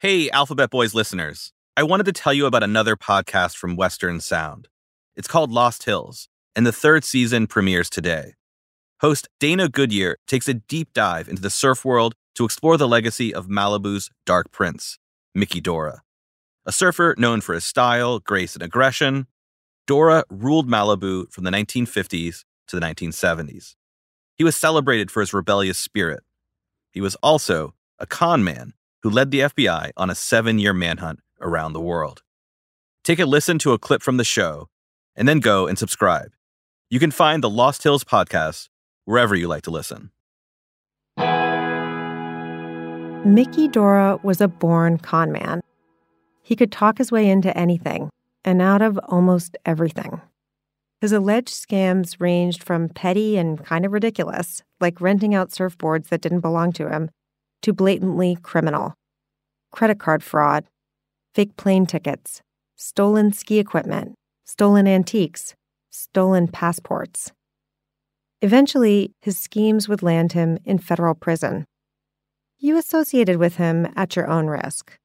Hey, Alphabet Boys listeners. I wanted to tell you about another podcast from Western Sound. It's called Lost Hills, and the third season premieres today. Host Dana Goodyear takes a deep dive into the surf world to explore the legacy of Malibu's Dark Prince, Miki Dora. A surfer known for his style, grace, and aggression, Dora ruled Malibu from the 1950s to the 1970s. He was celebrated for his rebellious spirit. He was also a con man who led the FBI on a seven year manhunt around the world. Take a listen to a clip from the show and then go and subscribe. You can find the Lost Hills podcast wherever you like to listen. Miki Dora was a born con man. He could talk his way into anything and out of almost everything. His alleged scams ranged from petty and kind of ridiculous, like renting out surfboards that didn't belong to him, to blatantly criminal credit card fraud, fake plane tickets, stolen ski equipment, stolen antiques, stolen passports. Eventually, his schemes would land him in federal prison. You associated with him at your own risk.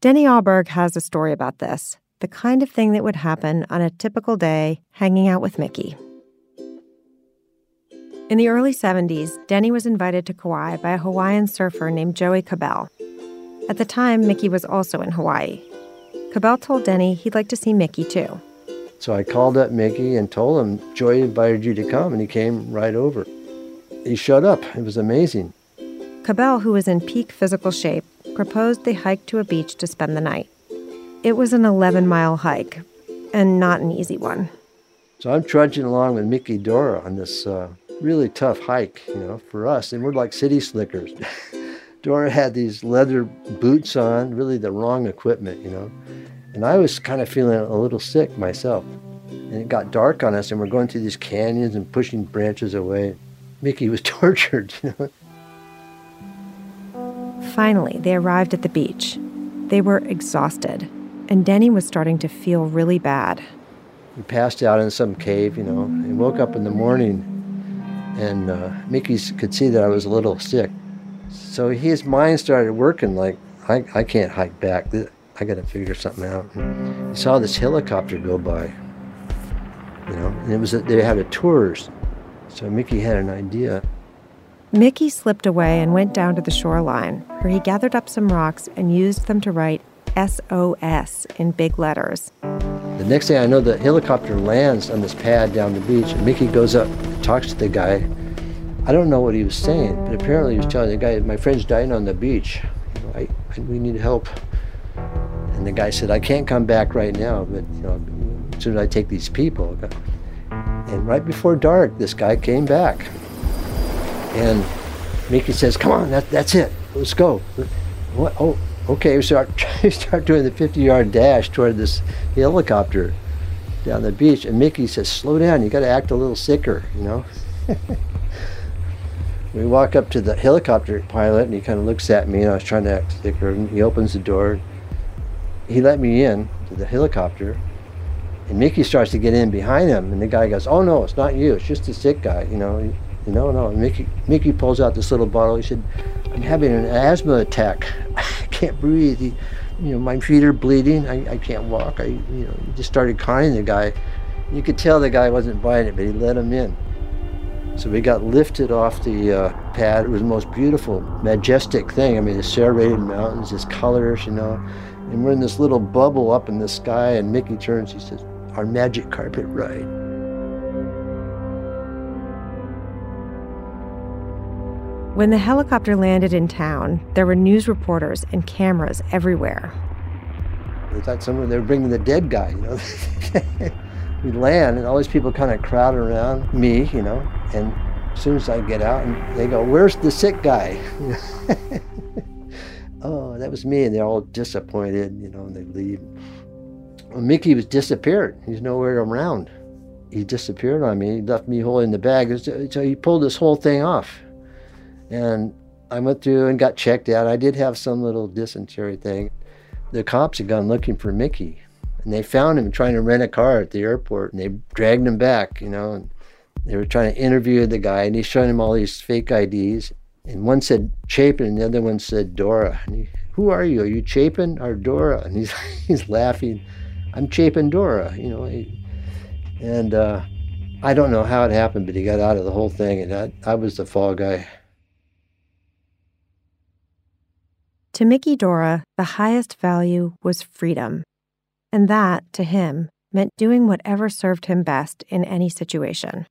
Denny Aaberg has a story about this, the kind of thing that would happen on a typical day hanging out with Miki. In the early 70s, Denny was invited to Kauai by a Hawaiian surfer named Joey Cabell. At the time, Miki was also in Hawaii. Cabell told Denny he'd like to see Miki too. So I called up Miki and told him Joey invited you to come, and he came right over. He showed up. It was amazing. Cabell, who was in peak physical shape, proposed they hike to a beach to spend the night. It was an 11 mile hike, and not an easy one. So I'm trudging along with Miki Dora on this uh, really tough hike, you know, for us, and we're like city slickers. Dora had these leather boots on, really the wrong equipment, you know. And I was kind of feeling a little sick myself. And it got dark on us, and we're going through these canyons and pushing branches away. Miki was tortured, you know. Finally, they arrived at the beach. They were exhausted, and Denny was starting to feel really bad. We passed out in some cave, you know, and woke up in the morning, and uh, Miki could see that I was a little sick. So his mind started working like, I, I can't hike back. I got to figure something out. And he saw this helicopter go by, you know, and it was a, they had a tours. So Miki had an idea. Miki slipped away and went down to the shoreline, where he gathered up some rocks and used them to write SOS in big letters. The next thing I know, the helicopter lands on this pad down the beach, and Miki goes up talks to the guy I don't know what he was saying, but apparently he was telling the guy, "My friend's dying on the beach. I, I, we need help." And the guy said, "I can't come back right now, but you know, as soon as I take these people." And right before dark, this guy came back, and Miki says, "Come on, that, that's it. Let's go." What? Oh, okay. Start we start doing the 50-yard dash toward this helicopter down the beach, and Miki says, "Slow down. You got to act a little sicker, you know." We walk up to the helicopter pilot, and he kind of looks at me, and I was trying to act sicker. and he opens the door. He let me in to the helicopter, and Miki starts to get in behind him, and the guy goes, "Oh no, it's not you. It's just a sick guy." You know, you know, no. And Miki, Miki pulls out this little bottle. He said, "I'm having an asthma attack. I can't breathe. He, you know, my feet are bleeding. I, I can't walk. I, you know, just started crying. The guy, you could tell the guy wasn't buying it, but he let him in." So we got lifted off the uh, pad. It was the most beautiful, majestic thing. I mean, the serrated mountains, its colors, you know. And we're in this little bubble up in the sky, and Miki turns, he says, Our magic carpet ride. When the helicopter landed in town, there were news reporters and cameras everywhere. They thought someone they were bringing the dead guy, you know. we land, and all these people kind of crowd around me, you know, and as soon as I get out, and they go, "Where's the sick guy?" oh, that was me, and they're all disappointed, you know, and they leave. Well, Miki was disappeared. He's nowhere around. He disappeared on me. He left me holding the bag. So he pulled this whole thing off, and I went through and got checked out. I did have some little dysentery thing. The cops had gone looking for Miki and they found him trying to rent a car at the airport and they dragged him back you know and they were trying to interview the guy and he's showing him all these fake ids and one said chapin and the other one said dora and he Who are you? Are you Chapin or Dora? And he's he's laughing. I'm Chapin Dora, you know. And uh, I don't know how it happened, but he got out of the whole thing, and I, I was the fall guy. To Miki Dora, the highest value was freedom. And that, to him, meant doing whatever served him best in any situation.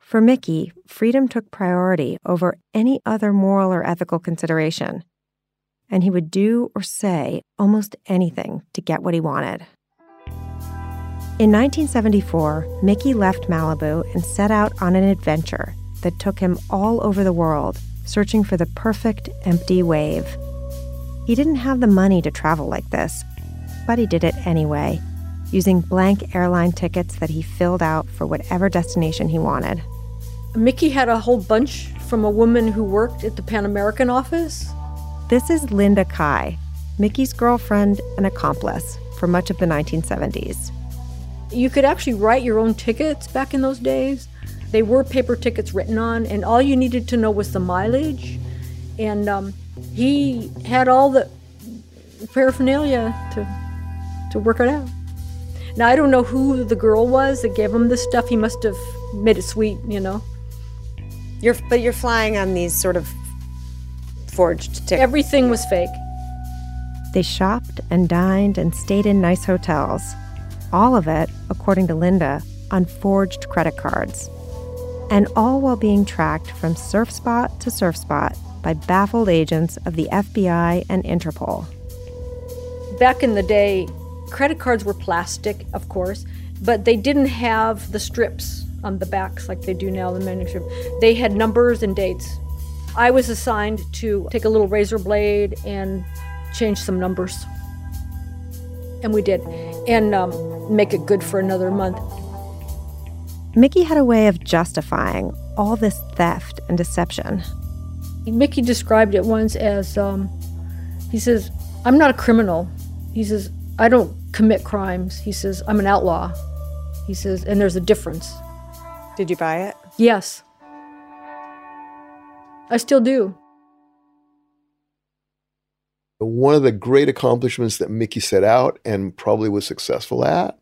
For Miki, freedom took priority over any other moral or ethical consideration, and he would do or say almost anything to get what he wanted. In 1974, Miki left Malibu and set out on an adventure that took him all over the world, searching for the perfect empty wave. He didn't have the money to travel like this, but he did it anyway, using blank airline tickets that he filled out for whatever destination he wanted. Miki had a whole bunch from a woman who worked at the Pan American office. This is Linda Kai, Miki's girlfriend and accomplice for much of the 1970s. You could actually write your own tickets back in those days. They were paper tickets written on, and all you needed to know was the mileage. And um, he had all the paraphernalia to, to work it out. Now, I don't know who the girl was that gave him this stuff. He must have made it sweet, you know. You're, but you're flying on these sort of forged tickets. Everything was fake. They shopped and dined and stayed in nice hotels. All of it, according to Linda, on forged credit cards. And all while being tracked from surf spot to surf spot by baffled agents of the FBI and Interpol. Back in the day, credit cards were plastic, of course, but they didn't have the strips on the backs like they do now, the menu strip. They had numbers and dates. I was assigned to take a little razor blade and change some numbers. And we did. And um, make it good for another month. Miki had a way of justifying all this theft and deception. Miki described it once as um, he says, I'm not a criminal. He says, I don't commit crimes. He says, I'm an outlaw. He says, and there's a difference. Did you buy it? Yes. I still do. One of the great accomplishments that Miki set out and probably was successful at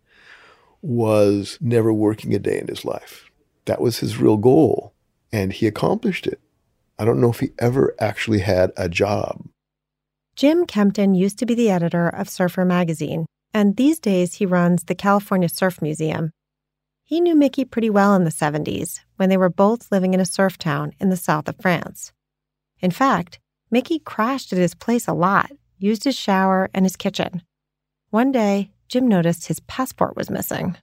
was never working a day in his life. That was his real goal, and he accomplished it. I don't know if he ever actually had a job. Jim Kempton used to be the editor of Surfer magazine, and these days he runs the California Surf Museum. He knew Miki pretty well in the 70s when they were both living in a surf town in the south of France. In fact, Miki crashed at his place a lot, used his shower and his kitchen. One day, Jim noticed his passport was missing.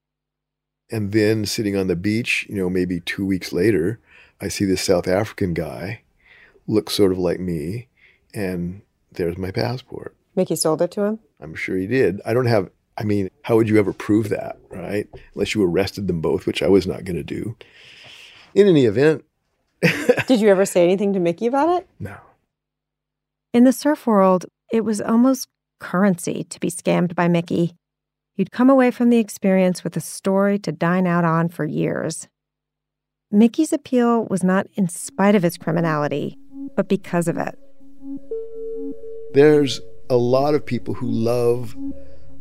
And then sitting on the beach, you know, maybe two weeks later, I see this South African guy look sort of like me, and there's my passport. Miki sold it to him? I'm sure he did. I don't have, I mean, how would you ever prove that, right? Unless you arrested them both, which I was not going to do. In any event, did you ever say anything to Miki about it? No. In the surf world, it was almost currency to be scammed by Miki. You'd come away from the experience with a story to dine out on for years. Miki's appeal was not in spite of his criminality, but because of it. There's a lot of people who love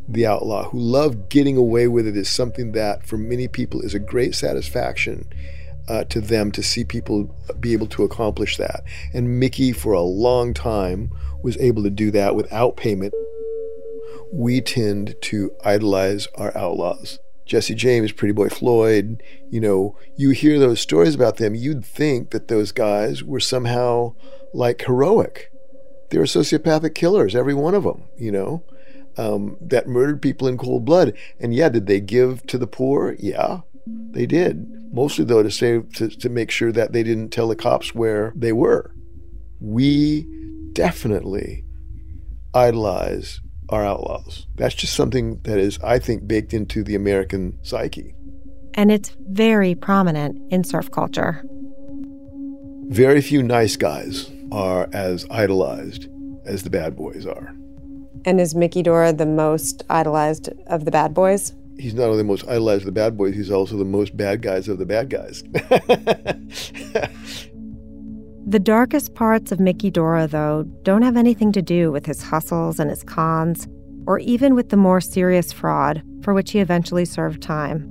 the outlaw, who love getting away with it, is something that for many people is a great satisfaction uh, to them to see people be able to accomplish that. And Miki, for a long time, was able to do that without payment. We tend to idolize our outlaws. Jesse James, Pretty Boy Floyd, you know, you hear those stories about them, you'd think that those guys were somehow like heroic. They were sociopathic killers, every one of them, you know, um, that murdered people in cold blood. And yeah, did they give to the poor? Yeah, they did. Mostly, though, to, say, to, to make sure that they didn't tell the cops where they were. We definitely idolize our outlaws. That's just something that is, I think, baked into the American psyche. And it's very prominent in surf culture. Very few nice guys are as idolized as the bad boys are. And is Miki Dora the most idolized of the bad boys? He's not only the most idolized of the bad boys, he's also the most bad guys of the bad guys. The darkest parts of Miki Dora, though, don't have anything to do with his hustles and his cons, or even with the more serious fraud for which he eventually served time.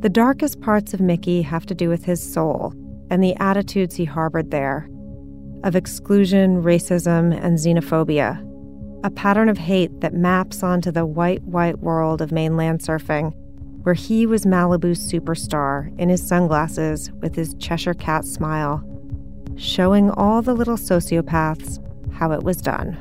The darkest parts of Miki have to do with his soul and the attitudes he harbored there of exclusion, racism, and xenophobia, a pattern of hate that maps onto the white, white world of mainland surfing, where he was Malibu's superstar in his sunglasses with his Cheshire cat smile, showing all the little sociopaths how it was done.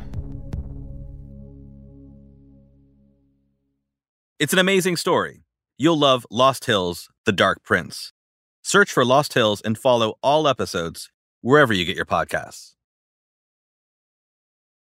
It's an amazing story. You'll love Lost Hills The Dark Prince. Search for Lost Hills and follow all episodes wherever you get your podcasts.